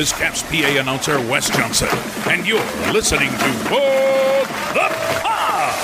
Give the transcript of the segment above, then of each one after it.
This is Caps PA announcer Wes Johnson, and you're listening to What the Pod.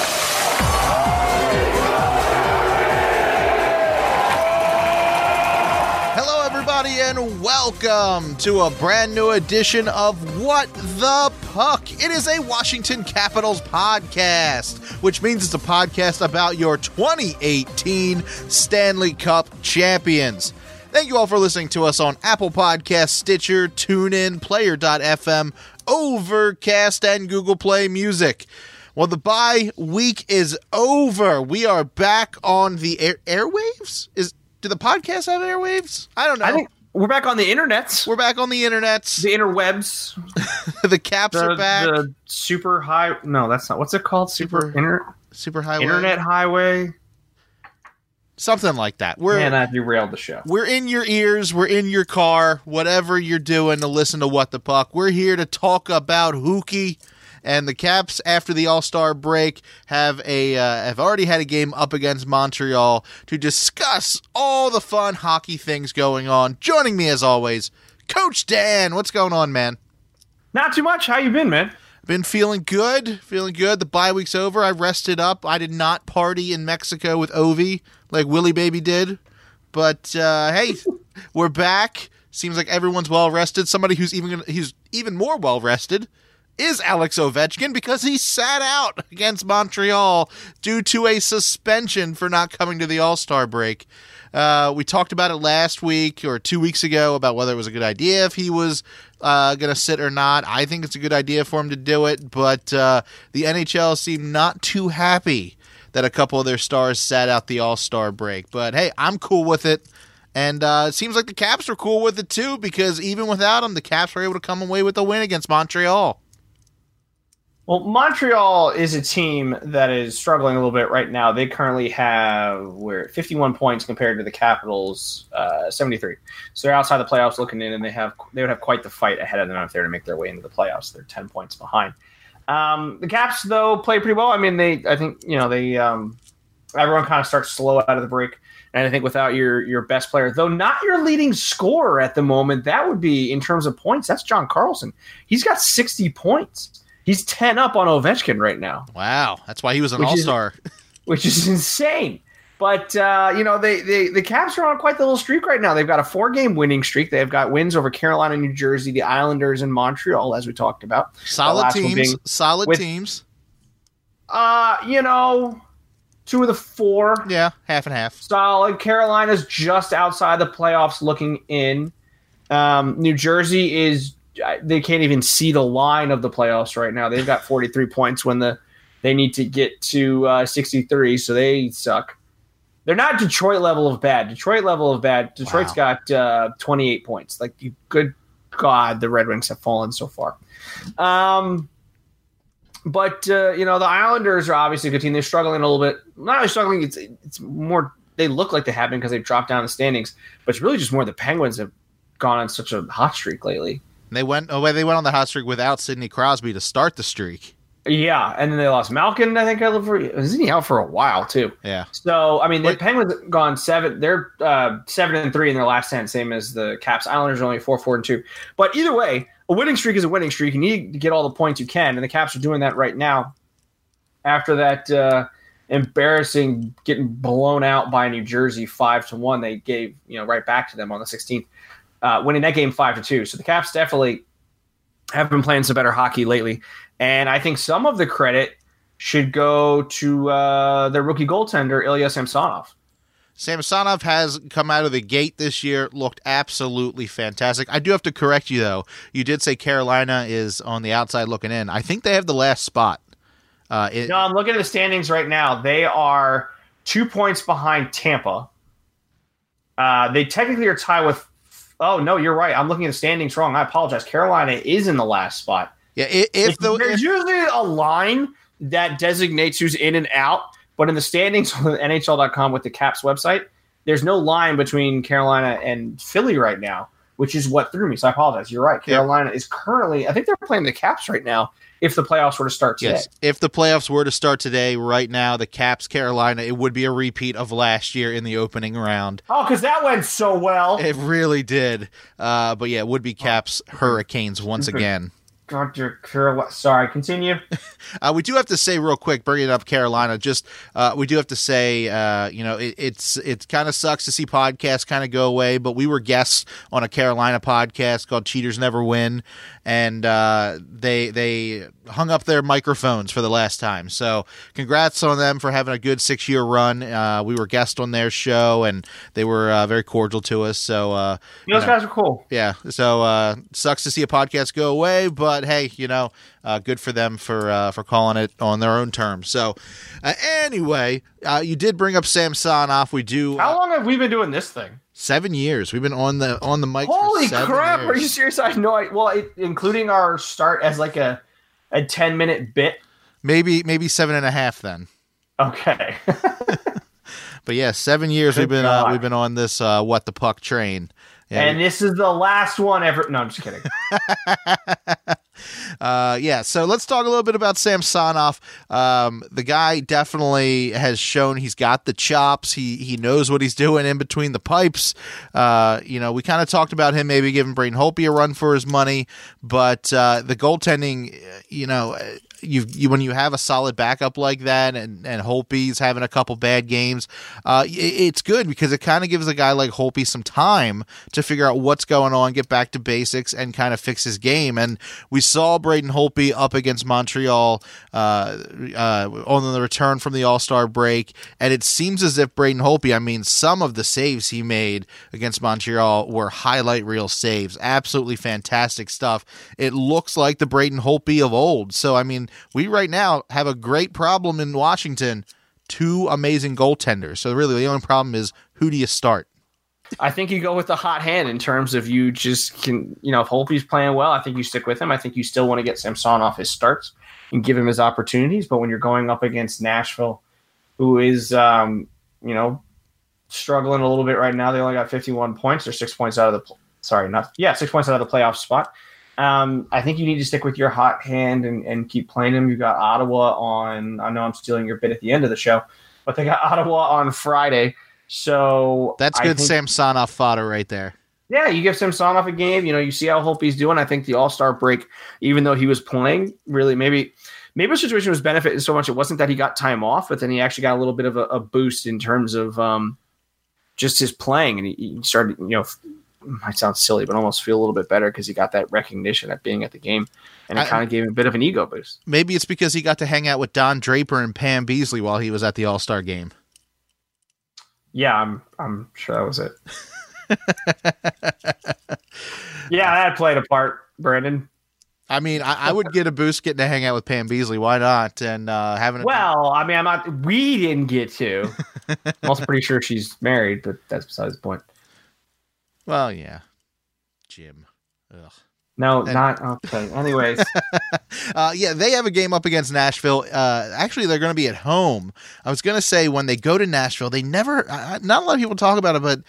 Hello, everybody, and welcome to a brand new edition of What the Puck. It is a Washington Capitals podcast, which means it's a podcast about your 2018 Stanley Cup champions. Thank you all for listening to us on Apple Podcasts, Stitcher, TuneIn, Player.fm, Overcast, and Google Play Music. Well, the bye week is over. We are back on the air- airwaves. Is do the podcast have airwaves? I don't know. I think we're back on the internets, We're back on the internet. the interwebs, the caps the, are back. the super high. No, that's not. What's it called? Super, Super inter, Super highway, internet highway. Something like that. We're Man, I derailed the show. we're in your ears. We're in your car. Whatever you're doing to listen to what the puck. We're here to talk about hooky. And the Caps, after the All Star break, have a uh, have already had a game up against Montreal to discuss all the fun hockey things going on. Joining me as always, Coach Dan. What's going on, man? Not too much. How you been, man? Been feeling good, feeling good. The bye week's over. I rested up. I did not party in Mexico with Ovi like Willie Baby did. But uh, hey, we're back. Seems like everyone's well rested. Somebody who's even gonna, who's even more well rested is Alex Ovechkin because he sat out against Montreal due to a suspension for not coming to the All Star break. Uh, we talked about it last week or two weeks ago about whether it was a good idea if he was uh, going to sit or not. I think it's a good idea for him to do it, but uh, the NHL seemed not too happy that a couple of their stars sat out the All Star break. But hey, I'm cool with it. And uh, it seems like the Caps are cool with it too, because even without them, the Caps were able to come away with a win against Montreal. Well, Montreal is a team that is struggling a little bit right now. They currently have we're 51 points compared to the Capitals uh, 73. So they're outside the playoffs looking in, and they have they would have quite the fight ahead of them if they were to make their way into the playoffs. They're 10 points behind. Um, the Caps though play pretty well. I mean, they I think you know they um, everyone kind of starts slow out of the break. And I think without your your best player, though not your leading scorer at the moment, that would be in terms of points. That's John Carlson. He's got 60 points. He's 10 up on Ovechkin right now, Wow, that's why he was an All Star. which is insane. But uh, you know, they, they the Caps are on quite the little streak right now. They've got a four game winning streak. They've got wins over Carolina, New Jersey, the Islanders, and Montreal, as we talked about. Solid teams. solid with- teams. Uh, you know, two of the four Yeah, half and half. solid. Carolina's just outside the playoffs, looking in. Um, New Jersey is they can't even see the line of the playoffs right now. They've got 43 points when the they need to get to uh, 63, so they suck. They're not Detroit level of bad. Detroit level of bad. Detroit's got uh, 28 points. Like, you, good God, the Red Wings have fallen so far. Um, but uh, you know the Islanders are obviously a good team. They're struggling a little bit. Not really struggling. It's it's more they look like they have been because they've dropped down the standings. But it's really just more the Penguins have gone on such a hot streak lately. They went away. They went on the hot streak without Sidney Crosby to start the streak. Yeah, and then they lost Malkin. I think I for isn't he out for a while too? Yeah, So I mean, the Wait. Penguins gone seven. They're uh, seven and three in their last ten, same as the Caps. Islanders are only four, four and two. But either way, a winning streak is a winning streak. You need to get all the points you can, and the Caps are doing that right now. After that uh, embarrassing getting blown out by New Jersey five to one, they gave you know right back to them on the 16th, uh, winning that game five to two. So the Caps definitely have been playing some better hockey lately, and I think some of the credit should go to uh, their rookie goaltender Ilya Samsonov. Samsonov has come out of the gate this year, looked absolutely fantastic. I do have to correct you though. You did say Carolina is on the outside looking in. I think they have the last spot. Uh, it, No, I'm looking at the standings right now. They are two points behind Tampa. Uh, they technically are tied with. Oh no, you're right. I'm looking at the standings wrong. I apologize. Carolina is in the last spot. Yeah, if If the there's if, usually a line that designates who's in and out, but in the standings on the NHL.com with the Caps website, there's no line between Carolina and Philly right now. which is what threw me. So I apologize. You're right. Yeah. Carolina is currently, I think they're playing the Caps right now. If the playoffs were to start today, Yes. If the playoffs were to start today, right now, the Caps Carolina, it would be a repeat of last year in the opening round. oh, because that went so well. It really did. Uh, but yeah, it would be Caps Hurricanes once again. You're Carolina. Sorry, continue. Uh, we do have to say real quick, bringing up Carolina. Just uh, we do have to say, uh, you know, it, it's it kind of sucks to see podcasts kind of go away. But we were guests on a Carolina podcast called Cheaters Never Win, and uh, they they hung up their microphones for the last time. So congrats on them for having a good six year run. Uh, we were guests on their show, and they were uh, very cordial to us. So uh, Those know. guys are cool. yeah, so uh, sucks to see a podcast go away, but hey, you know, uh, good for them for uh, for calling it on their own terms. So, uh, anyway, uh, you did bring up Samsonov. We do How uh, long have we been doing this thing? seven years. We've been on the on the mic. Holy crap! Years. Are you serious? I know. I, well, it, including our start as like a a ten minute bit. Maybe maybe seven and a half then. Okay. But yeah, seven years Good we've been uh, we've been on this uh, what the puck train. Yeah, and this is the last one ever. No, I'm just kidding. Uh, yeah, so let's talk a little bit about Samsonov. Um, the guy definitely has shown he's got the chops. He he knows what he's doing in between the pipes. Uh, you know, we kind of talked about him maybe giving Braden Holtby a run for his money, but uh, the goaltending, you know. You, you when you have a solid backup like that, and and Holtby's having a couple bad games, uh, it, it's good because it kind of gives a guy like Holtby some time to figure out what's going on, get back to basics, and kind of fix his game. And we saw Braden Holtby up against Montreal uh, uh, on the return from the All Star break, and it seems as if Braden Holtby, I mean, some of the saves he made against Montreal were highlight reel saves, absolutely fantastic stuff. It looks like the Braden Holtby of old. So I mean, we right now have a great problem in Washington. Two amazing goaltenders. So really, the only problem is who do you start? I think you go with the hot hand in terms of you just can, you know, if Holtby's playing well, I think you stick with him. I think you still want to get Samsonov his starts and give him his opportunities. But when you're going up against Nashville, who is, um, you know, struggling a little bit right now, they only got 51 points. They're six points out of the, sorry, not, yeah, six points out of the playoff spot. Um, I think you need to stick with your hot hand and, and keep playing them. You've got Ottawa on, I know I'm stealing your bit at the end of the show, but they got Ottawa on Friday. So That's good think- Samsonov fodder right there. yeah, you give Samsonov a game. You know, you see how Holtby's doing. I think the All Star break, even though he was playing, really maybe maybe the situation was benefiting so much. It wasn't that he got time off, but then he actually got a little bit of a, a boost in terms of um, just his playing, and he, he started. You know, might sound silly, but almost feel a little bit better because he got that recognition at being at the game, and it kind of gave him a bit of an ego boost. Maybe it's because he got to hang out with Don Draper and Pam Beesly while he was at the All Star game. Yeah, I'm I'm sure that was it. yeah, that played a part, Brandon. I mean, I, I would get a boost getting to hang out with Pam Beesly. Why not? And uh, having a Well, I mean, I'm not. We didn't get to. I'm also pretty sure she's married, but that's besides the point. well, yeah, Jim. Ugh. No, And- not okay. Anyways, Uh, yeah, they have a game up against Nashville. Uh, actually, they're going to be at home. I was going to say when they go to Nashville, they never. Uh, not a lot of people talk about it, but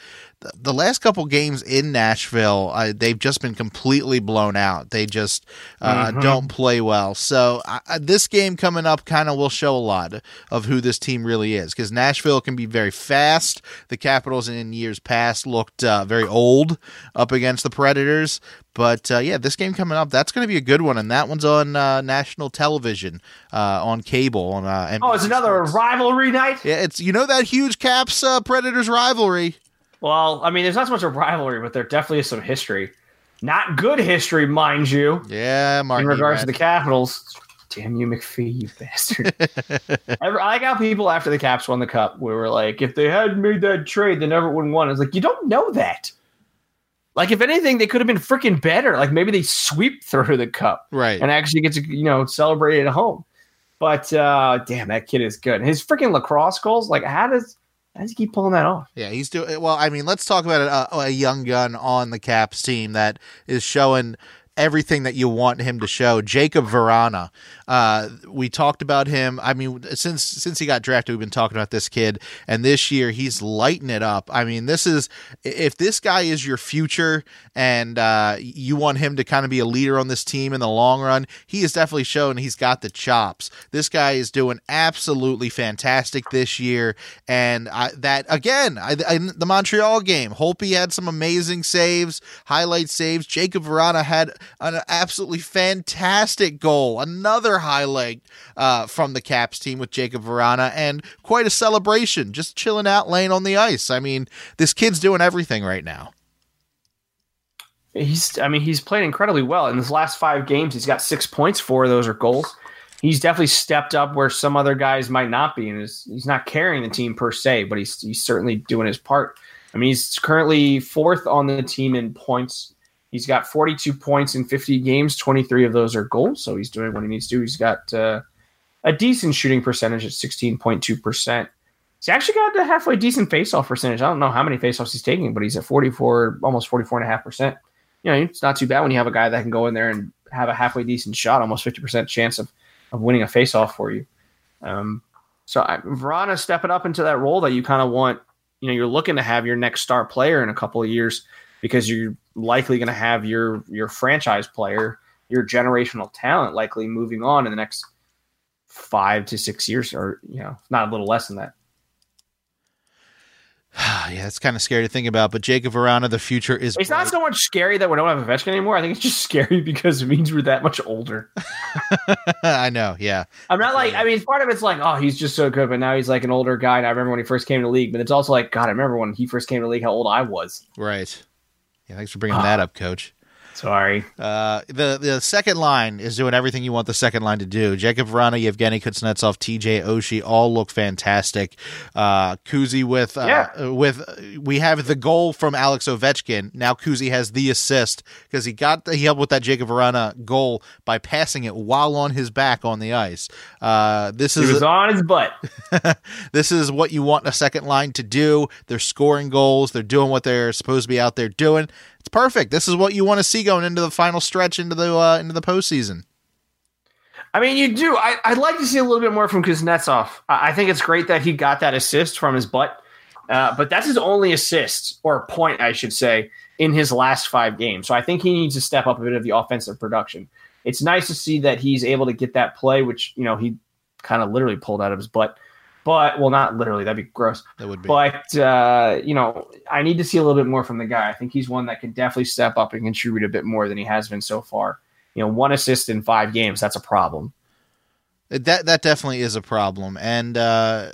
the, last couple games in Nashville, uh, they've just been completely blown out. They just uh, Mhm. don't play well. So uh, this game coming up kind of will show a lot of who this team really is because Nashville can be very fast. The Capitals in years past looked uh, very old up against the Predators. But uh, yeah, this game coming up, that's going to be a good one, and that one's on uh, national television, uh, on cable. On uh, oh, it's another rivalry night. Yeah, it's you know that huge Caps uh, Predators rivalry. Well, I mean, there's not so much a rivalry, but there definitely is some history. Not good history, mind you, Yeah, Mark. in regards to the Capitals. Damn you, McPhee, you bastard! I I like how people after the Caps won the cup, we were like, if they hadn't made that trade, they never would have won. It's like you don't know that. Like, if anything, they could have been freaking better. Like maybe they sweep through the cup. right. and actually get to you know celebrate it at home. But uh, damn, that kid is good. His freaking lacrosse goals, like how does how does he keep pulling that off? Yeah, he's doing well. I mean, let's talk about a, a young gun on the Caps team that is showing everything that you want him to show. Jakub Vrana, uh, we talked about him. I mean, since since he got drafted, we've been talking about this kid, and this year he's lighting it up. I mean, this is if this guy is your future, and uh, you want him to kind of be a leader on this team in the long run, he has definitely shown he's got the chops. This guy is doing absolutely fantastic this year, and I, that again, I, the Montreal game, Holtby had some amazing saves, highlight saves. Jakub Vrana had an absolutely fantastic goal, another highlight uh, from the Caps team with Jakub Vrana, and quite a celebration, just chilling out, laying on the ice. I mean, this kid's doing everything right now. He's, I mean, he's played incredibly well. In his last five games, he's got six points. Four of those are goals. He's definitely stepped up where some other guys might not be, and is, he's not carrying the team per se, but he's he's certainly doing his part. I mean, he's currently fourth on the team in points. He's got 42 points in 50 games. 23 of those are goals, so he's doing what he needs to. He's got uh, a decent shooting percentage at 16.2%. He's actually got a halfway decent faceoff percentage. I don't know how many faceoffs he's taking, but he's at 44, almost 44.5%. You know, it's not too bad when you have a guy that can go in there and have a halfway decent shot, almost 50% chance of, of winning a faceoff for you. Um, so I, Vrana stepping up into that role that you kind of want you know you're looking to have your next star player in a couple of years because you're likely going to have your your franchise player, your generational talent likely moving on in the next five to six years, or you know, not a little less than that. yeah, it's kind of scary to think about. But Jakub Vrana, the future is. It's bright. not so much scary that we don't have a Ovechkin anymore. I think it's just scary because it means we're that much older. I know. Yeah, I'm not like. I mean, part of it's like, oh, he's just so good, but now he's like an older guy. And I remember when he first came to the league, but it's also like, God, I remember when he first came to the league, how old I was. Right. Yeah. Thanks for bringing uh, that up, Coach. Sorry. Uh, the the second line is doing everything you want the second line to do. Jakub Vrana, Yevgeny Kuznetsov, TJ Oshie all look fantastic. Uh, Kuzi with uh, yeah. with we have the goal from Alex Ovechkin. Now Kuzi has the assist because he got he helped with that Jakub Vrana goal by passing it while on his back on the ice. Uh, this is he was on his butt. this is what you want a second line to do. They're scoring goals. They're doing what they're supposed to be out there doing. It's perfect. This is what you want to see going into the final stretch into the uh, into the postseason. I mean, you do. I, would like to see a little bit more from Kuznetsov. I, I, think it's great that he got that assist from his butt, uh, but that's his only assist or point, I should say, in his last five games. So I think he needs to step up a bit of the offensive production. It's nice to see that he's able to get that play, which you know he kind of literally pulled out of his butt but well, not literally. That'd be gross. That would be. But uh, you know, I need to see a little bit more from the guy. I think he's one that can definitely step up and contribute a bit more than he has been so far. You know, one assist in five games. That's a problem. That that definitely is a problem, and uh,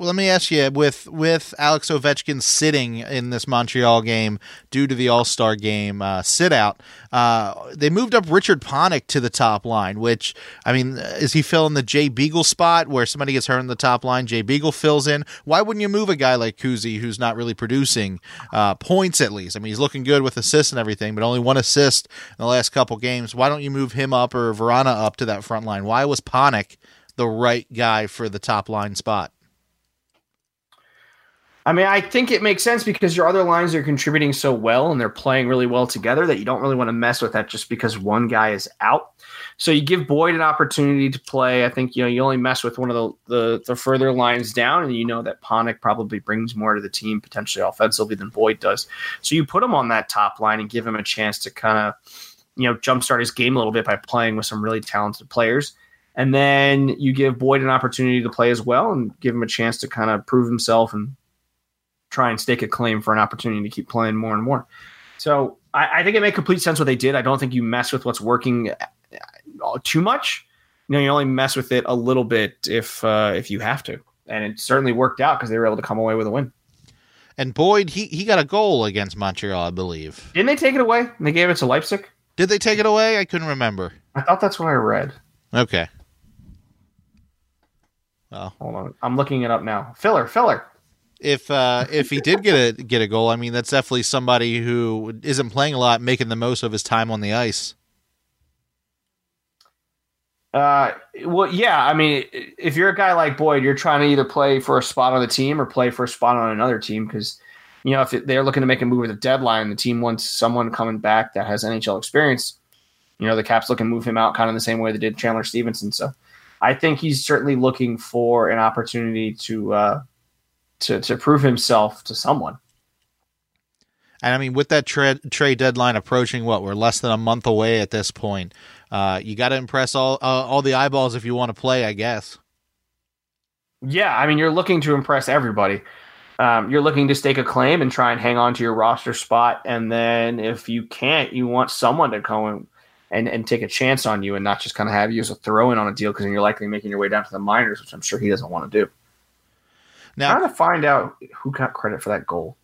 well, let me ask you with with Alex Ovechkin sitting in this Montreal game due to the All Star game uh, sit out, uh, they moved up Richard Panik to the top line. Which I mean, is he filling the Jay Beagle spot where somebody gets hurt in the top line? Jay Beagle fills in. Why wouldn't you move a guy like Kuzi who's not really producing uh, points at least? I mean, he's looking good with assists and everything, but only one assist in the last couple games. Why don't you move him up or Vrana up to that front line? Why was Panik the right guy for the top line spot? I mean, I think it makes sense because your other lines are contributing so well and they're playing really well together that you don't really want to mess with that just because one guy is out. So you give Boyd an opportunity to play. I think you know you only mess with one of the the, the further lines down, and you know that Panik probably brings more to the team potentially offensively than Boyd does. So you put him on that top line and give him a chance to kind of you know jumpstart his game a little bit by playing with some really talented players. And then you give Boyd an opportunity to play as well and give him a chance to kind of prove himself and try and stake a claim for an opportunity to keep playing more and more. So I, I think it made complete sense what they did. I don't think you mess with what's working uh, too much. You know, you only mess with it a little bit if uh, if you have to, and it certainly worked out because they were able to come away with a win. And Boyd, he he got a goal against Montreal, I believe. Didn't they take it away? And they gave it to Leipsic. Did they take it away? I couldn't remember. I thought that's what I read. Okay. Well, hold on. I'm looking it up now. Filler, filler if uh, if he did get a get a goal, I mean that's definitely somebody who isn't playing a lot, making the most of his time on the ice. Uh, well, yeah. I mean, if you're a guy like Boyd, you're trying to either play for a spot on the team or play for a spot on another team because you know if they're looking to make a move at the deadline, the team wants someone coming back that has NHL experience. You know, the Caps looking move him out kind of the same way they did Chandler Stephenson. So I think he's certainly looking for an opportunity to uh, to to prove himself to someone. And I mean, with that trade trade deadline approaching, what we're less than a month away at this point. Uh, you got to impress all uh, all the eyeballs if you want to play, I guess. Yeah, I mean, you're looking to impress everybody. Um, you're looking to stake a claim and try and hang on to your roster spot, and then if you can't, you want someone to come and and, and take a chance on you, and not just kind of have you as a throw in on a deal because you're likely making your way down to the minors, which I'm sure he doesn't want to do. Now, trying to find out who got credit for that goal.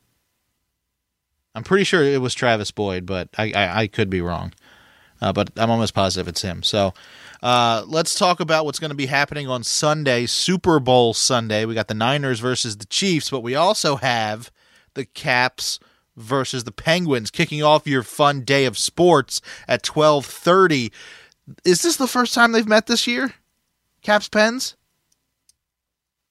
I'm pretty sure it was Travis Boyd, but I, I, I could be wrong. Uh, but I'm almost positive it's him. So uh, let's talk about what's going to be happening on Sunday, Super Bowl Sunday. We got the Niners versus the Chiefs, but we also have the Caps versus the Penguins kicking off your fun day of sports at 12:30. Is this the first time they've met this year? Caps Pens?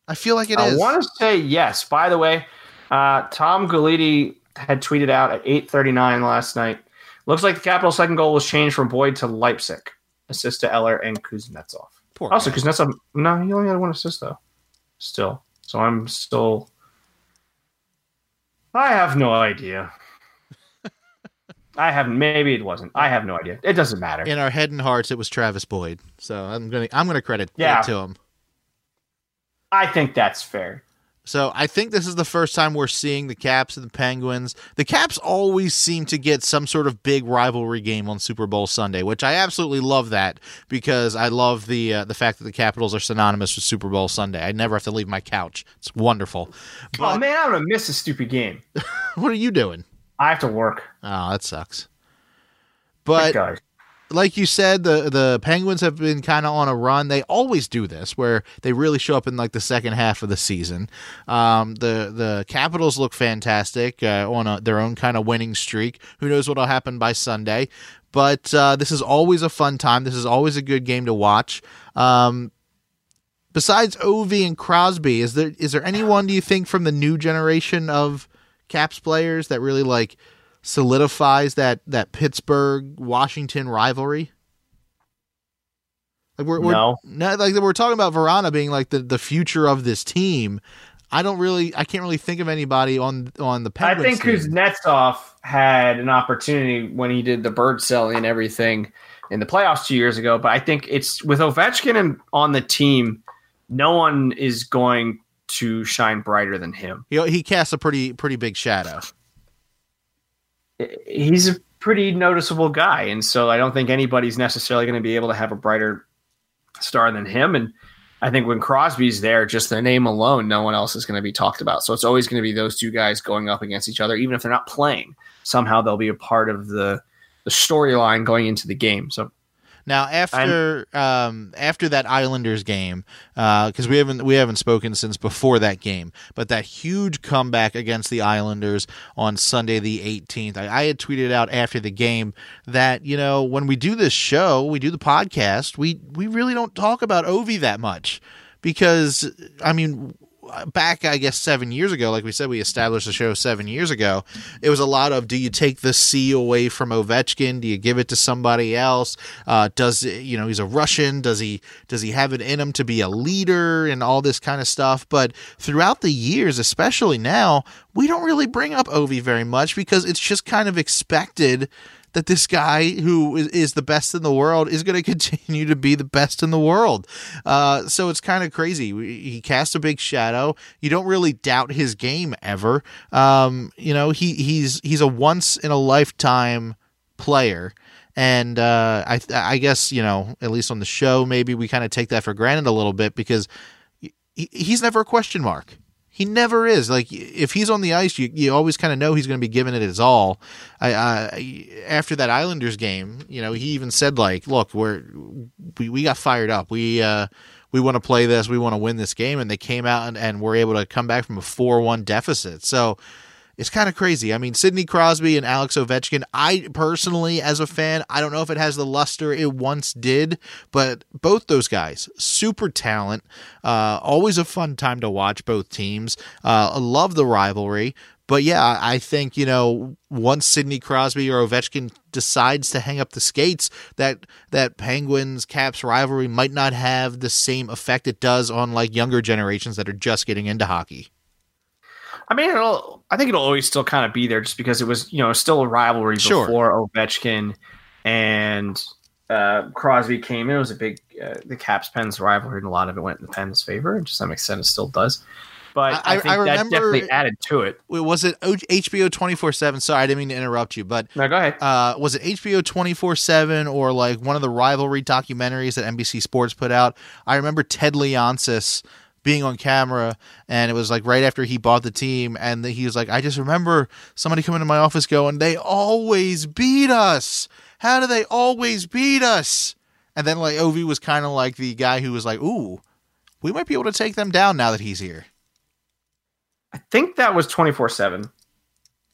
I feel like it I is. I want to say yes. By the way, uh, Tom Gulitti had tweeted out at 8:39 last night. Looks like the Capitals' second goal was changed from Boyd to Leipsic. assist to Eller and Kuznetsov. Poor also, guy. Kuznetsov, no, he only had one assist though. Still, so I'm still. I have no idea. I have maybe it wasn't. I have no idea. It doesn't matter. In our head and hearts, it was Travis Boyd. So I'm gonna I'm gonna credit yeah. to him. I think that's fair. So I think this is the first time we're seeing the Caps and the Penguins. The Caps always seem to get some sort of big rivalry game on Super Bowl Sunday, which I absolutely love that because I love the uh, the fact that the Capitals are synonymous with Super Bowl Sunday. I never have to leave my couch. It's wonderful. Oh, but, oh man, I'm gonna miss a stupid game. what are you doing? I have to work. Oh, that sucks. But like you said, the the Penguins have been kind of on a run. They always do this, where they really show up in like the second half of the season. Um, the the Capitals look fantastic uh, on a, their own kind of winning streak. Who knows what'll happen by Sunday? But uh, this is always a fun time. This is always a good game to watch. Um, besides Ovi and Crosby, is there is there anyone do you think from the new generation of Caps players that really like? Solidifies that that Pittsburgh Washington rivalry? Like we're, we're no. like we're talking about Vrana being like the, the future of this team. I don't really I can't really think of anybody on on the Penguins. I think team. Kuznetsov had an opportunity when he did the bird selling and everything in the playoffs two years ago, but I think it's with Ovechkin and on the team, no one is going to shine brighter than him. You know, he casts a pretty pretty big shadow he's a pretty noticeable guy, and so I don't think anybody's necessarily going to be able to have a brighter star than him. And I think when Crosby's there, just the name alone, no one else is going to be talked about. So it's always going to be those two guys going up against each other, even if they're not playing. Somehow they'll be a part of the the storyline going into the game. So now after um, after that Islanders game, because uh, we haven't we haven't spoken since before that game, but that huge comeback against the Islanders on Sunday the 18th, I, I had tweeted out after the game that you know when we do this show, we do the podcast, we we really don't talk about Ovi that much because I mean back, I guess, seven years ago, like we said, we established the show seven years ago. It was a lot of do you take the C away from Ovechkin? Do you give it to somebody else? Uh, does you know he's a Russian? Does he does he have it in him to be a leader and all this kind of stuff? But throughout the years, especially now, we don't really bring up Ovi very much because it's just kind of expected that this guy who is, is the best in the world is going to continue to be the best in the world. Uh, so it's kind of crazy. He casts a big shadow. You don't really doubt his game ever. Um, you know, he he's he's a once in a lifetime player. And uh, I, I guess you know, at least on the show, maybe we kind of take that for granted a little bit because he's never a question mark. He never is. Like if he's on the ice, you, you always kind of know he's going to be giving it his all. I, I, after that Islanders game, you know, he even said like, "Look, we're we, we got fired up. We uh, we want to play this. We want to win this game." And they came out and, and were able to come back from a four one deficit. So it's kind of crazy. I mean, Sidney Crosby and Alex Ovechkin, I personally, as a fan, I don't know if it has the luster it once did, but both those guys, super talent. Uh, always a fun time to watch both teams. Uh, love the rivalry. but yeah, I I think you know once Sidney Crosby or Ovechkin decides to hang up the skates, that that Penguins Caps rivalry might not have the same effect it does on like younger generations that are just getting into hockey. I mean, it'll. I think it'll always still kind of be there, just because it was, you know, still a rivalry Sure. before Ovechkin and uh, Crosby came in. It was a big uh, the Caps Pens rivalry, and a lot of it went in the Pens' favor. To some extent, it still does. But I- I, think I that remember- definitely added to it. Was it HBO twenty four seven? Sorry, I didn't mean to interrupt you, but Now go ahead. uh, was it HBO 24 7 or like one of the rivalry documentaries that NBC Sports put out? I remember Ted Leonsis being on camera and it was like right after he bought the team and he was like, I just remember somebody coming to my office going, they always beat us. How do they always beat us? And then like Ovi was kind of like the guy who was like, ooh, we might be able to take them down now that he's here. I think that was twenty four seven.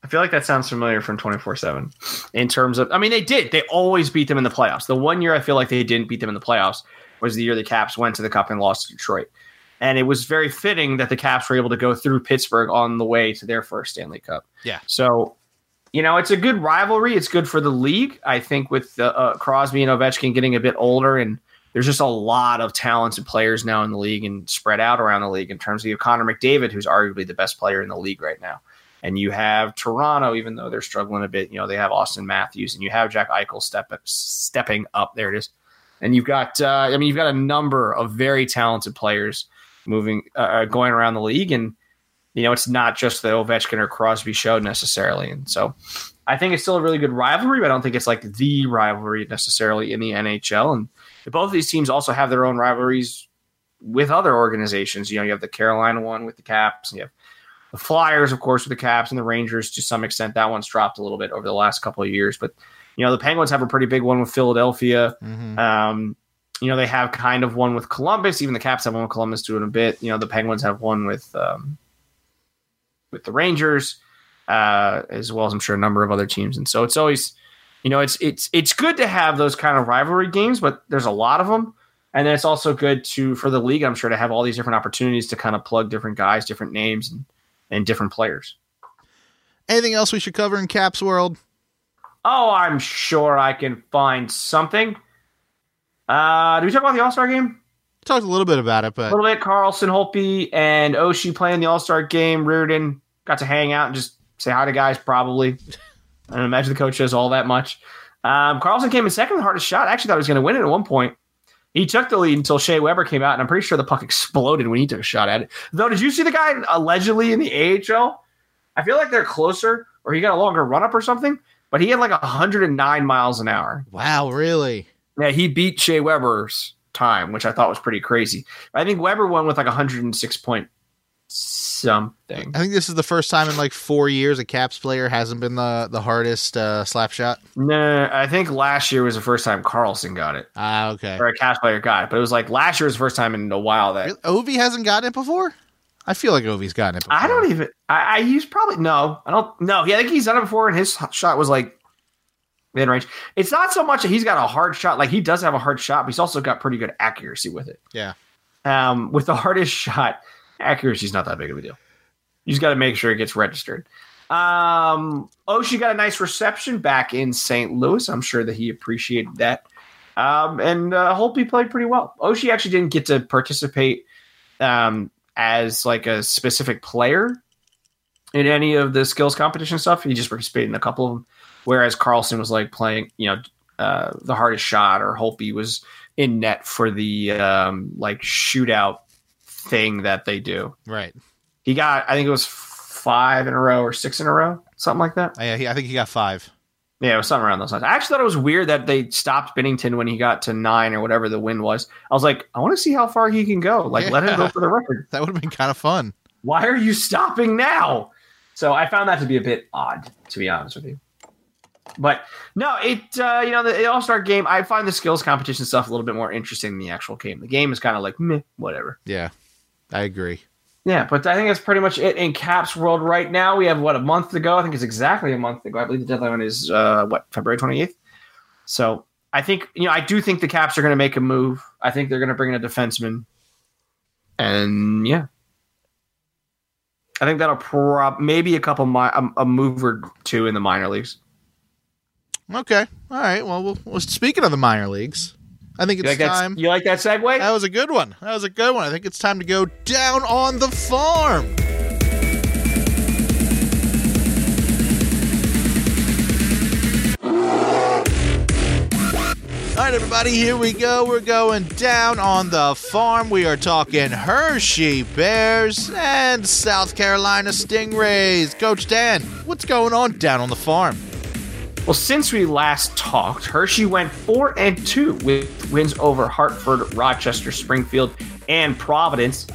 I feel like that sounds familiar from twenty four seven. In terms of, I mean, they did. They always beat them in the playoffs. The one year I feel like they didn't beat them in the playoffs was the year the Caps went to the Cup and lost to Detroit. And it was very fitting that the Caps were able to go through Pittsburgh on the way to their first Stanley Cup. Yeah. So, you know, it's a good rivalry. It's good for the league. I think with uh, uh, Crosby and Ovechkin getting a bit older, and there's just a lot of talented players now in the league and spread out around the league in terms of you have Connor McDavid, who's arguably the best player in the league right now. And you have Toronto, even though they're struggling a bit. You know, they have Auston Matthews, and you have Jack Eichel step, stepping up. There it is. And you've got, uh, I mean, you've got a number of very talented players moving, uh, going around the league, and you know, it's not just the Ovechkin or Crosby show necessarily. And so, I think it's still a really good rivalry, but I don't think it's like the rivalry necessarily in the NHL. And both of these teams also have their own rivalries with other organizations. You know, you have the Carolina one with the Caps, and you have the Flyers, of course, with the Caps, and the Rangers to some extent. That one's dropped a little bit over the last couple of years, but you know, the Penguins have a pretty big one with Philadelphia. Mm-hmm. Um, you know, they have kind of one with Columbus. Even the Caps have one with Columbus doing a bit. You know, the Penguins have one with um, with the Rangers, uh, as well as I'm sure a number of other teams. And so it's always, you know, it's it's it's good to have those kind of rivalry games, but there's a lot of them. And then it's also good to for the league, I'm sure, to have all these different opportunities to kind of plug different guys, different names, and, and different players. Anything else we should cover in Caps World? Oh, I'm sure I can find something. Uh, did we talk about the All Star game? Talked a little bit about it, but A little bit. Carlson, Holtby, and Oshie playing the All Star game. Reirden got to hang out and just say hi to guys, probably. I don't imagine the coach does all that much. Um, Carlson came in second, the hardest shot. I actually thought he was going to win it at one point. He took the lead until Shea Weber came out, and I'm pretty sure the puck exploded when he took a shot at it. Though, did you see the guy allegedly in the AHL? I feel like they're closer, or he got a longer run up or something, but he had like 109 miles an hour. wow, really? Yeah, he beat Shea Weber's time, which I thought was pretty crazy. I think Weber won with like 106 point something. I think this is the first time in like four years a Caps player hasn't been the the hardest uh, slap shot. No, I think last year was the first time Carlson got it, Ah, okay. or a Caps player got it. But it was like last year was the first time in a while that Really? Ovi hasn't gotten it before. I feel like Ovi's gotten it. before. I don't even. I, I he's probably no. I don't. No, yeah, I think he's done it before, and his shot was like mid range. It's not so much that he's got a hard shot. Like he does have a hard shot, but he's also got pretty good accuracy with it. Yeah. Um, with the hardest shot, accuracy's not that big of a deal. You just got to make sure it gets registered. Um, Oshie got a nice reception back in St. Louis. I'm sure that he appreciated that. Um, and uh, Holtby played pretty well. Oshie actually didn't get to participate um, as like a specific player in any of the skills competition stuff. He just participated in a couple of them. Whereas Carlson was like playing, you know, uh, the hardest shot, or Holtby was in net for the um, like shootout thing that they do. Right. He got, I think it was five in a row or six in a row, something like that. Yeah, he, I think he got five. Yeah, it was something around those lines. I actually thought it was weird that they stopped Binnington when he got to nine or whatever the win was. I was like, I want to see how far he can go. Like, let him go for the record. That would have been kind of fun. Why are you stopping now? So I found that to be a bit odd, to be honest with you. But no, it uh, you know the All Star game. I find the skills competition stuff a little bit more interesting than the actual game. The game is kind of like meh, whatever. Yeah, I agree. Yeah, but I think that's pretty much it in Caps World right now. We have what a month to go. I think it's exactly a month ago. I believe the deadline is uh, what February twenty eighth. So I think you know I do think the Caps are going to make a move. I think they're going to bring in a defenseman, and yeah, I think that'll prob maybe a couple mi- a, a move or two in the minor leagues. Okay. All right. Well, well, well speaking of the minor leagues, I think You it's like, time. you like that segue? That was a good one. That was a good one. I think it's time to go down on the farm. All right, everybody, here we go. We're going down on the farm. We are talking Hershey Bears and South Carolina Stingrays. Coach Dan, what's going on down on the farm? Well, since we last talked, Hershey went four and two with wins over Hartford, Rochester, Springfield, and Providence.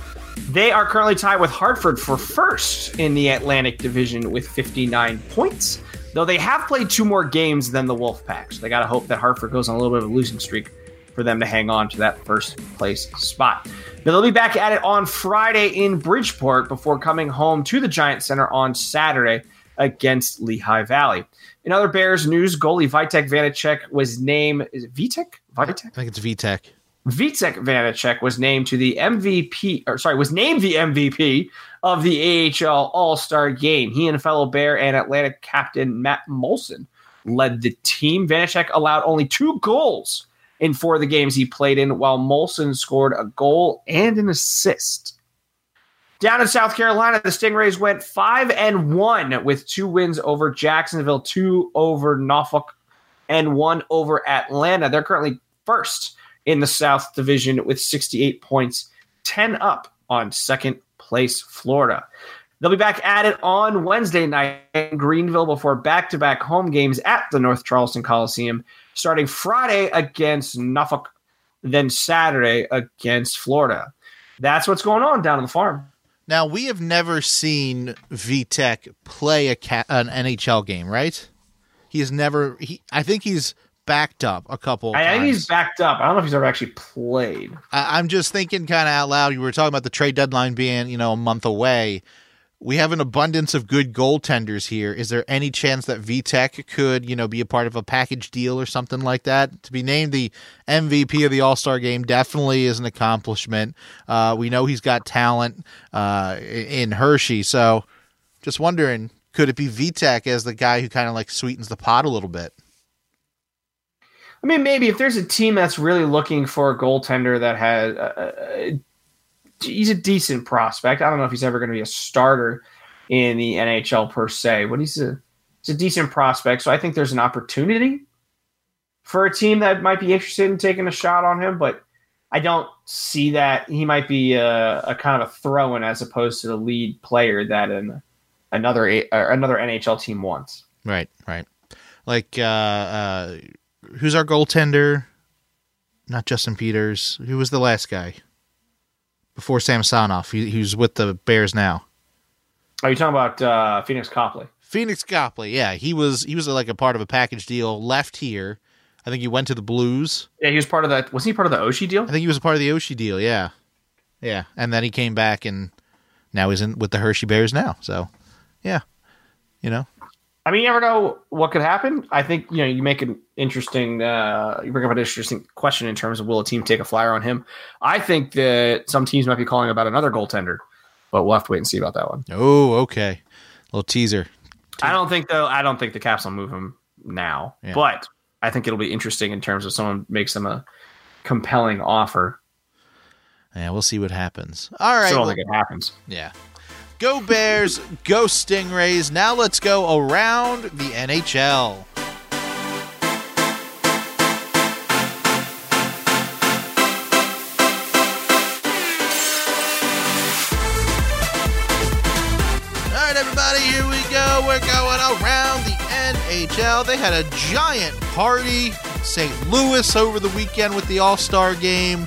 They are currently tied with Hartford for first in the Atlantic Division with 59 points, though they have played two more games than the Wolfpack. So they got to hope that Hartford goes on a little bit of a losing streak for them to hang on to that first place spot. Now they'll be back at it on Friday in Bridgeport before coming home to the Giant Center on Saturday against Lehigh Valley. In other Bears news, goalie Vitek Vanacek was named. Is it Vitek? Vitek? I think it's Vitek. Vitek Vanacek was named to the MVP, or sorry, was named the MVP of the AHL All Star Game. He and fellow Bear and Atlantic captain Matt Moulson led the team. Vanacek allowed only two goals in four of the games he played in, while Moulson scored a goal and an assist. Down in South Carolina, the Stingrays went five and one with two wins over Jacksonville, two over Norfolk, and one over Atlanta. They're currently first in the South Division with 68 points, 10 up on second place Florida. They'll be back at it on Wednesday night in Greenville before back to back home games at the North Charleston Coliseum, starting Friday against Norfolk, then Saturday against Florida. That's what's going on down on the farm. Now we have never seen Vitek play a ca- an NHL game, right? He has never. He, I think he's backed up a couple. I think he's backed up. I don't know if he's ever actually played. I, I'm just thinking kind of out loud. You were talking about the trade deadline being, you know, a month away. We have an abundance of good goaltenders here. Is there any chance that Vitek could, you know, be a part of a package deal or something like that? To be named the MVP of the All Star game definitely is an accomplishment. Uh, we know he's got talent uh, in Hershey, so just wondering, could it be Vitek as the guy who kind of like sweetens the pot a little bit? I mean, maybe if there's a team that's really looking for a goaltender that has, uh, uh, he's a decent prospect. I don't know if he's ever going to be a starter in the NHL per se, but he's a he's a decent prospect. So I think there's an opportunity for a team that might be interested in taking a shot on him. But I don't see that he might be a, a kind of a throw-in as opposed to the lead player that an, another another NHL team wants. Right, right. Like, uh, uh, who's our goaltender? Not Justin Peters. Who was the last guy before Samsonov? He, he's with the Bears now. Are you talking about uh, Phoenix Copley? Phoenix Copley. Yeah, he was. He was like a part of a package deal. Left here. I think he went to the Blues. Yeah, he was part of that. Wasn't he part of the Oshie deal? I think he was a part of the Oshie deal. Yeah, yeah. And then he came back, and now he's in with the Hershey Bears now. So, yeah, you know, I mean, you never know what could happen. I think you know you make an interesting, uh, you bring up an interesting question in terms of will a team take a flyer on him. I think that some teams might be calling about another goaltender, but we'll have to wait and see about that one. oh, okay, little teaser. I don't think though. I don't think the Caps will move him now, Yeah. but I think it'll be interesting in terms of someone makes them a compelling offer. Yeah, we'll see what happens. All right, I don't well- think it happens. Yeah. Go Bears, go Stingrays. Now let's go around the NHL. All right, everybody, here we go. We're going around the NHL. They had a giant party St. Louis over the weekend with the All Star game.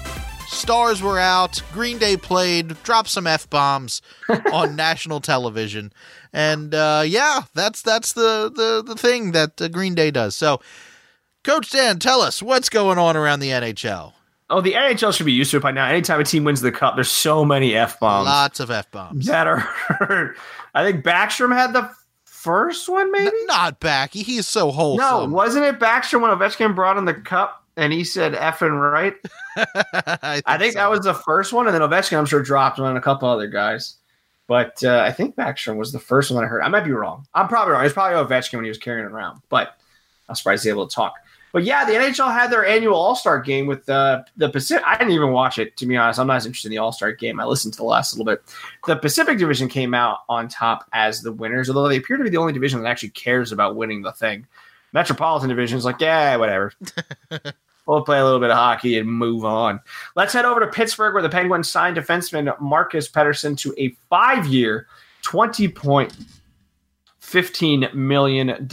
Stars were out. Green Day played, dropped some f bombs on national television, and uh, yeah, that's that's the the the thing that uh, Green Day does. So, Coach Dan, tell us what's going on around the NHL. Oh, the NHL should be used to it by now. Anytime a team wins the cup, there's so many f bombs Lots of f bombs. that are. I think Backstrom had the first one, maybe. Not Backy. He's so wholesome. No, wasn't it Backstrom when Ovechkin brought in the cup and he said effing right? I think, I think so. that was the first one, and then Ovechkin, I'm sure, dropped on a couple other guys. But uh, I think Backstrom was the first one I heard. I might be wrong. I'm probably wrong. It's probably Ovechkin when he was carrying it around, but I'm surprised he's able to talk. But yeah, the NHL had their annual All Star game with uh, the Pacific. I didn't even watch it to be honest. I'm not as interested in the All Star game. I listened to the last little bit. The Pacific Division came out on top as the winners, although they appear to be the only division that actually cares about winning the thing. Metropolitan Division is like, yeah, whatever. we'll play a little bit of hockey and move on. Let's head over to Pittsburgh, where the Penguins signed defenseman Marcus Pettersson to a five-year, twenty point. $15 million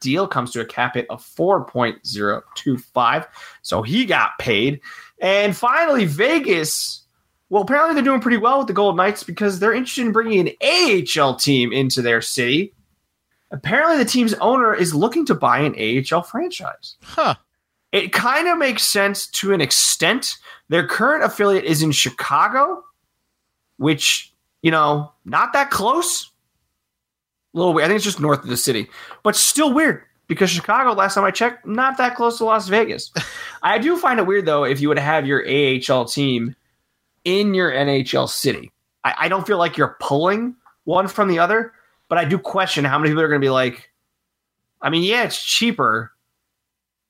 deal comes to a cap hit of 4.025. So he got paid. And finally, Vegas. Well, apparently they're doing pretty well with the Gold Knights because they're interested in bringing an AHL team into their city. Apparently, the team's owner is looking to buy an AHL franchise. Huh. It kind of makes sense to an extent. Their current affiliate is in Chicago, which, you know, not that close a little weird. I think it's just north of the city, but still weird because Chicago, last time I checked, not that close to Las Vegas. I do find it weird though if you would have your AHL team in your NHL city. I, I don't feel like you're pulling one from the other, but I do question how many people are going to be like, I mean, yeah, it's cheaper,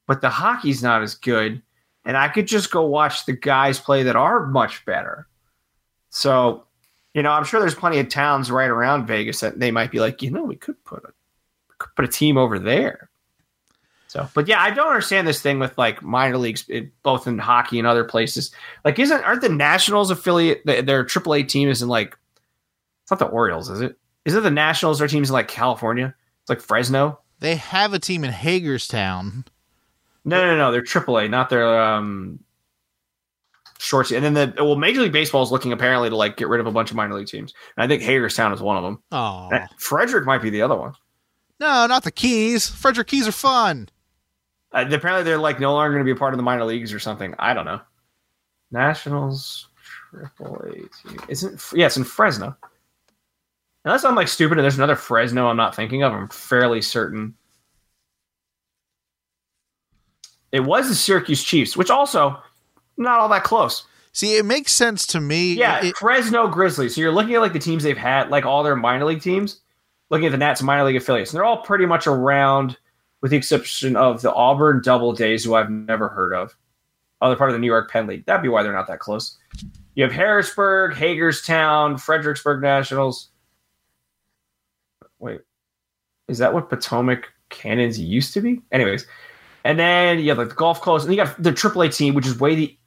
but the hockey's not as good. And I could just go watch the guys play that are much better. So you know, I'm sure there's plenty of towns right around Vegas that they might be like, you know, we could put a could put a team over there. So, but yeah, I don't understand this thing with like minor leagues, both in hockey and other places. Like, isn't aren't the Nationals affiliate their AAA team is in like it's not the Orioles, is it? Is it the Nationals? Their teams in like California? It's like Fresno. They have a team in Hagerstown. No, no, no. They're AAA, not their um shorts. And then the well, Major League Baseball is looking apparently to like get rid of a bunch of minor league teams. And I think Hagerstown is one of them. Oh, Frederick might be the other one. No, not the Keys. Frederick Keys are fun. Uh, apparently, they're like no longer going to be a part of the minor leagues or something. I don't know. Nationals Triple A team isn't. Yeah, it's in Fresno. Unless I'm like stupid and there's another Fresno I'm not thinking of. I'm fairly certain. It was the Syracuse Chiefs, which also not all that close. See, it makes sense to me. Yeah, it, Fresno Grizzlies. So you're looking at like the teams they've had, like all their minor league teams, looking at the Nats minor league affiliates, and they're all pretty much around, with the exception of the Auburn Doubledays, who I've never heard of. Other part of the New York Penn League. That'd be why they're not that close. You have Harrisburg, Hagerstown, Fredericksburg Nationals. Wait, is that what Potomac Cannons used to be? Anyways, and then you have like the Gulf Coast, and you got the AAA team, which is way the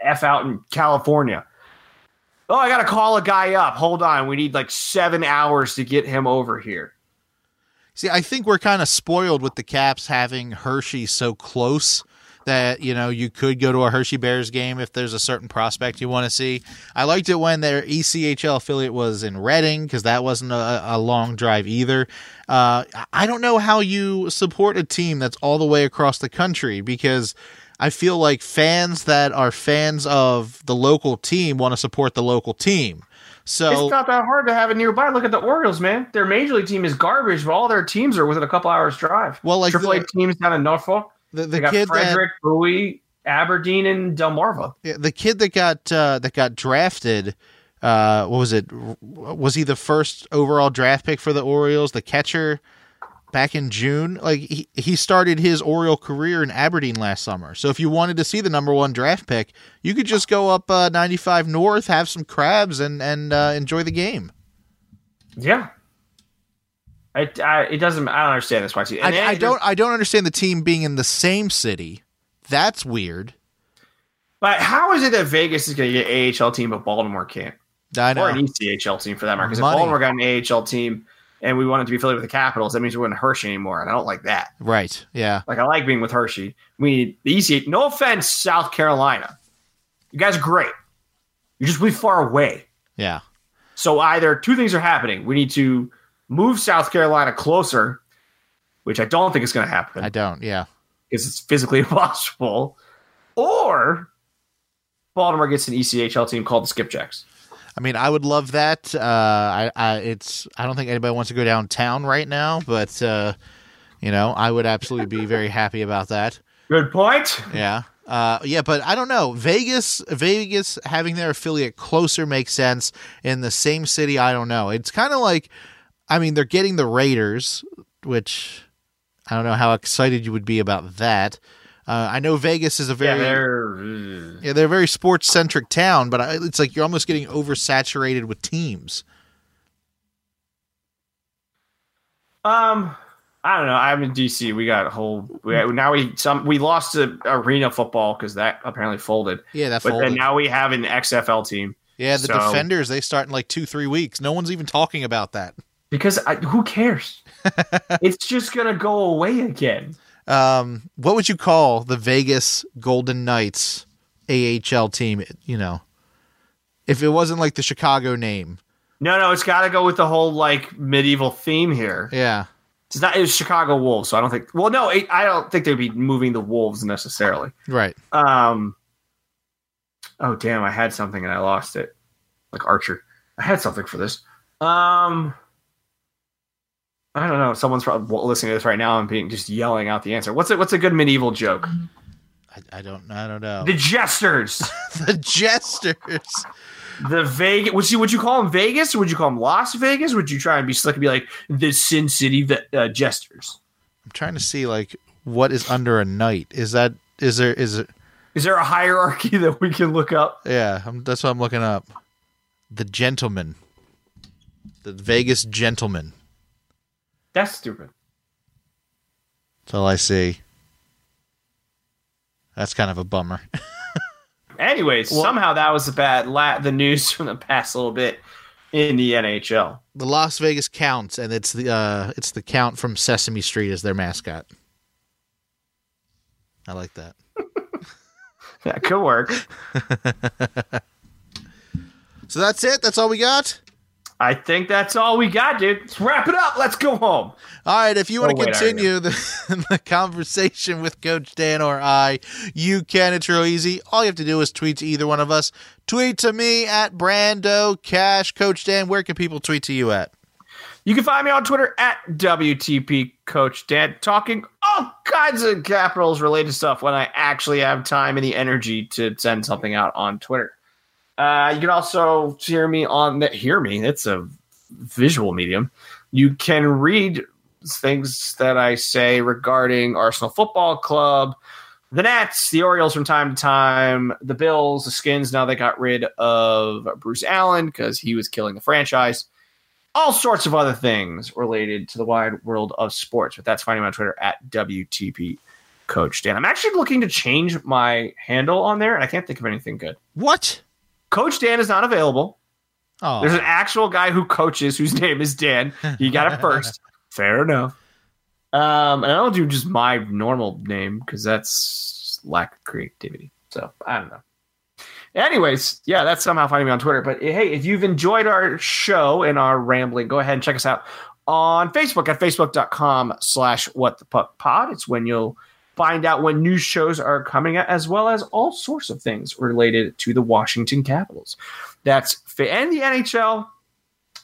f out in California. Oh, I got to call a guy up. Hold on, we need like seven hours to get him over here. See, I think we're kind of spoiled with the Caps having Hershey so close that you know you could go to a Hershey Bears game if there's a certain prospect you want to see. I liked it when their ECHL affiliate was in Reading because that wasn't a, a, long drive either. Uh, I don't know how you support a team that's all the way across the country because I feel like fans that are fans of the local team want to support the local team. So it's not that hard to have it nearby. Look at the Orioles, man. Their major league team is garbage, but all their teams are within a couple hours drive. Well, like AAA teams down in Norfolk. The, the kid Frederick, that, Bowie, Aberdeen, and Delmarva. Yeah, the kid that got uh, that got drafted. Uh, what was it? Was he the first overall draft pick for the Orioles? The catcher back in June. Like he, he started his Oriole career in Aberdeen last summer. So if you wanted to see the number one draft pick, you could just go up uh, 95 North, have some crabs, and and uh, enjoy the game. Yeah. I, I, it doesn't. I don't understand this. Why? I, I don't. I don't understand the team being in the same city. That's weird. But how is it that Vegas is going to get AHL team, but Baltimore can't? I know. Or an ECHL team for that matter. Because if Baltimore got an AHL team, and we want it to be affiliated with the Capitals, that means we wouldn't Hershey anymore, and I don't like that. Right? Yeah. Like I like being with Hershey. We need the easy. No offense, South Carolina. You guys are great. You're just way far away. Yeah. So either two things are happening. We need to move South Carolina closer, which I don't think is going to happen. I don't. Yeah. Because it's physically impossible, or Baltimore gets an ECHL team called the Skipjacks. I mean, I would love that. Uh, I, I, it's. I don't think anybody wants to go downtown right now, but uh, you know, I would absolutely be very happy about that. Good point. Yeah. Uh, yeah, but I don't know. Vegas, Vegas having their affiliate closer makes sense. In the same city, I don't know. It's kind of like, I mean, they're getting the Raiders, which I don't know how excited you would be about that. Uh, I know Vegas is a Yeah, very they're yeah, they're a very sports centric town, but I, it's like you're almost getting oversaturated with teams. um. I don't know. I'm in DC. We got a whole. We, now we some we lost to arena football because that apparently folded. Yeah, that But folded. then now we have an XFL team yeah, the so- defenders they start in like two three weeks. No one's even talking about that. Because I, who cares? it's just gonna go away again. Um, what would you call the Vegas Golden Knights AHL team? You know, if it wasn't like the Chicago name. No, no, it's got to go with the whole like medieval theme here. Yeah, It's not. It's Chicago Wolves, so I don't think. Well, no, it, I don't think they'd be moving the Wolves necessarily. right. Um. Oh damn! I had something and I lost it. Like Archer, I had something for this. Um. I don't know. Someone's probably listening to this right now and being just yelling out the answer. What's it? What's a good medieval joke? I, I don't. I don't know. The jesters. the jesters. The Vegas. Would you would you call them Vegas or would you call them Las Vegas? Would you try and be slick and be like the Sin City uh, Jesters? I'm trying to see like what is under a knight. Is that is there is it? Is there a hierarchy that we can look up? Yeah, I'm, that's what I'm looking up. The gentleman. The Vegas gentleman. That's stupid. That's all I see. That's kind of a bummer. Anyways, Well- somehow that was the bad la- the news from the past little bit in the NHL. the Las Vegas Counts, and it's the uh, it's the Count from Sesame Street as their mascot. I like that. That could work. So that's it. That's all we got. I think that's all we got, dude. Let's wrap it up. Let's go home. All right, if you want Oh, to wait, continue the, the conversation with Coach Dan or I, you can. It's real easy. All you have to do is tweet to either one of us. Tweet to me at Brando Cash. Coach Dan, where can people tweet to you at? You can find me on Twitter at WTP Coach Dan, talking all kinds of Capitals related stuff when I actually have time and the energy to send something out on Twitter. Uh, you can also hear me on the hear me. It's a visual medium. You can read things that I say regarding Arsenal Football Club, the Nets, the Orioles from time to time, the Bills, the Skins. Now they got rid of Bruce Allen because he was killing the franchise all sorts of other things related to the wide world of sports. But that's finding me on Twitter at WTP Coach Dan. I'm actually looking to change my handle on there, and I can't think of anything good. What? Coach Dan is not available. Oh, There's an actual guy who coaches whose name is Dan. You got it first. Fair enough. Um, and I don't do just my normal name because that's lack of creativity. So I don't know. Anyways, yeah, that's somehow finding me on Twitter. But hey, if you've enjoyed our show and our rambling, go ahead and check us out on Facebook at facebook.com slash what the puck pod. It's when you'll find out when new shows are coming out, as well as all sorts of things related to the Washington Capitals. That's and the NHL,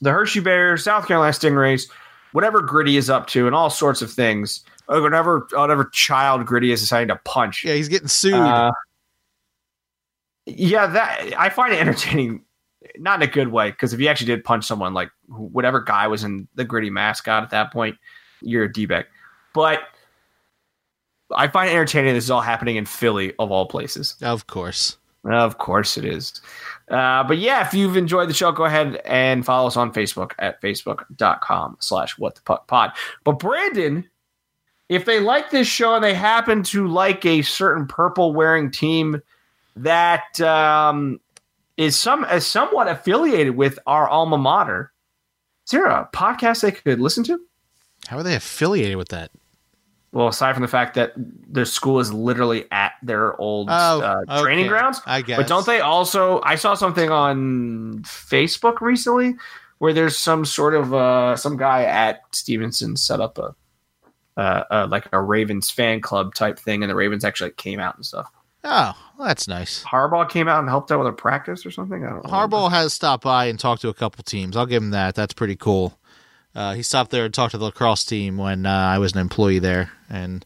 the Hershey Bears, South Carolina Stingrays, whatever Gritty is up to, and all sorts of things. Whatever, whatever child Gritty is deciding to punch. yeah, he's getting sued. Uh, yeah, that I find it entertaining, not in a good way. Because if you actually did punch someone, like whatever guy was in the Gritty mascot at that point, you're a d bag. But I find it entertaining. This is all happening in Philly, of all places. of course. Of course it is. Uh, but yeah, if you've enjoyed the show, go ahead and follow us on Facebook at facebook.com slash what the puck pod. But Brandon, if they like this show and they happen to like a certain purple wearing team that um, is some is somewhat affiliated with our alma mater, is there a podcast they could listen to? How are they affiliated with that? Well, aside from the fact that the school is literally at their old Oh, uh, training grounds, I guess. but don't they also? I saw something on Facebook recently where there's some sort of uh, some guy at Stevenson set up a uh, uh, like a Ravens fan club type thing, and the Ravens actually came out and stuff. Oh, well, that's nice. Harbaugh came out and helped out with a practice or something. I don't know. Harbaugh has stopped by and talked to a couple teams. I'll give him that. That's pretty cool. Uh, he stopped there and talked to the lacrosse team when uh, I was an employee there, and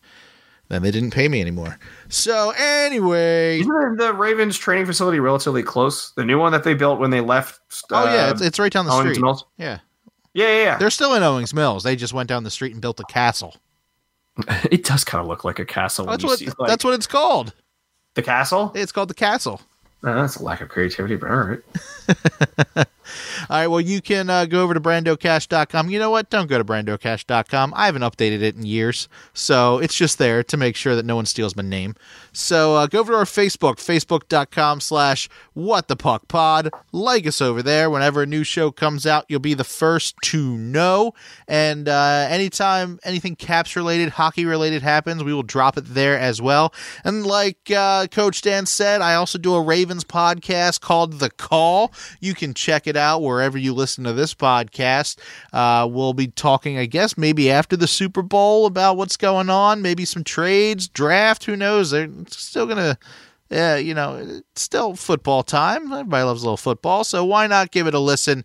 Then they didn't pay me anymore. So anyway, Isn't the Ravens training facility relatively close? The new one that they built when they left. oh yeah, uh, it's, it's right down the Owings street. Mills? Yeah, Yeah, yeah, yeah. they're still in Owings Mills. They just went down the street and built a castle. It does kind of look like a castle. That's you what see, like, that's what it's called. the castle. It's called the castle. Uh, that's a lack of creativity, but all right. All right, well, you can uh, go over to brandocash.com. You know what? Don't go to brandocash.com. I haven't updated it in years, so it's just there to make sure that no one steals my name. So uh, go over to our Facebook, facebook.com slash what the puck pod. Like us over there. Whenever a new show comes out, you'll be the first to know. And uh, anytime anything caps related, hockey related happens, we will drop it there as well. And like uh, Coach Dan said, I also do a Ravens podcast called The Call. You can check it out wherever you listen to this podcast. Uh, we'll be talking, I guess, maybe after the Super Bowl about what's going on, maybe some trades, draft. Who knows? They're still gonna. Yeah, you know, it's still football time. Everybody loves a little football, so why not give it a listen?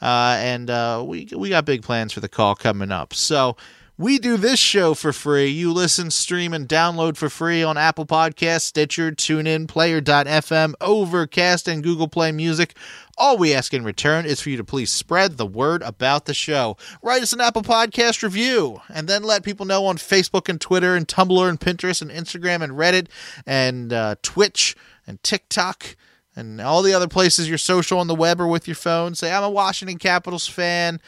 Uh, and uh, we we got big plans for the call coming up. So we do this show for free. You listen, stream, and download for free on Apple Podcasts, Stitcher, TuneIn, Player.fm, Overcast, and Google Play Music. All we ask in return is for you to please spread the word about the show. Write us an Apple Podcast review, and then let people know on Facebook and Twitter and Tumblr and Pinterest and Instagram and Reddit and uh, Twitch and TikTok and all the other places you're social on the web or with your phone. Say, I'm a Washington Capitals fan.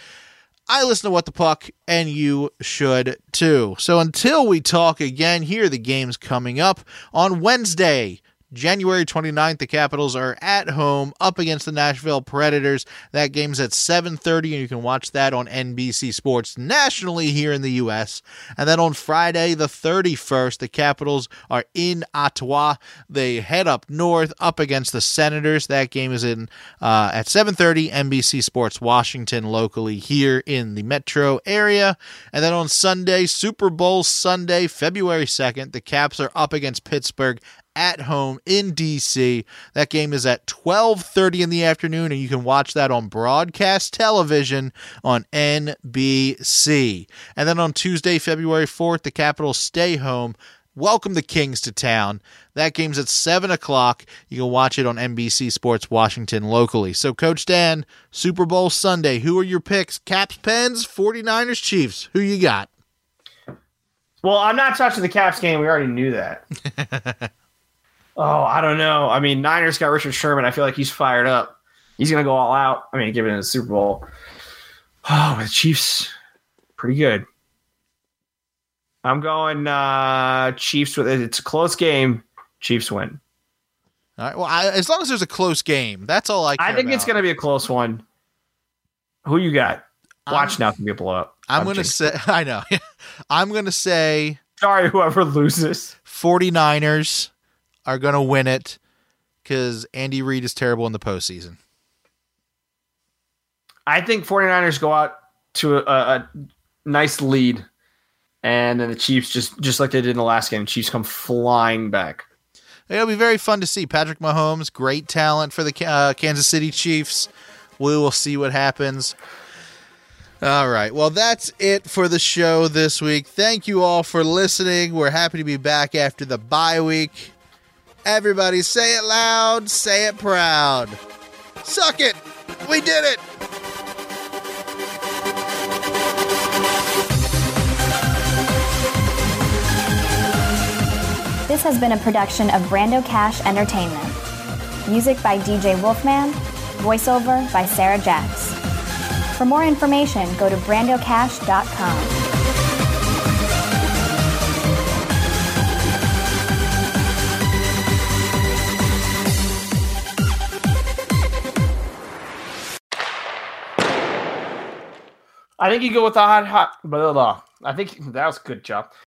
I listen to What the Puck, and you should too. So until we talk again, here are the games coming up on Wednesday. January 29th, the Capitals are at home up against the Nashville Predators. That game's at 7:30 and you can watch that on NBC Sports nationally here in the US. And then on Friday the 31st, the Capitals are in Ottawa. They head up north up against the Senators. That game is in uh, at 7:30 NBC Sports Washington locally here in the metro area. And then on Sunday, Super Bowl Sunday, February 2nd, the Caps are up against Pittsburgh at home in DC. That game is at 12:30 in the afternoon and you can watch that on broadcast television on NBC. And then on Tuesday, February 4th, the Capitals stay home. Welcome the Kings to town. That game's at 7 o'clock. You can watch it on NBC Sports Washington locally. So, Coach Dan, Super Bowl Sunday, who are your picks? Caps, Pens, 49ers, Chiefs. Who you got? Well, I'm not touching the Caps game. We already knew that. oh, I don't know. I mean, Niners got Richard Sherman. I feel like he's fired up. He's going to go all out. I mean, given the Super Bowl. Oh, the Chiefs, pretty good. I'm going uh Chiefs with it. It's a close game. Chiefs win. All right. Well, I, as long as there's a close game, that's all I. Care I think it's going to be a close one. Who you got? Watch I'm- now can be a blowout. I'm I'm going to say. I know. I'm going to say Sorry, whoever loses. 49ers are going to win it because Andy Reid is terrible in the postseason. I think 49ers go out to a, a nice lead, and then the Chiefs just just like they did in the last game. Chiefs come flying back. It'll be very fun to see. Patrick Mahomes, great talent for the uh, Kansas City Chiefs. We will see what happens. All right. Well, that's it for the show this week. Thank you all for listening. We're happy to be back after the bye week. Everybody say it loud, say it proud. Suck it. We did it. This has been a production of Brando Cash Entertainment. Music by DJ Wolfman, voiceover by Sarah Jax. For more information, go to brandocash.com. I think you go with the hot hot. Blah, blah. I think that was a good job.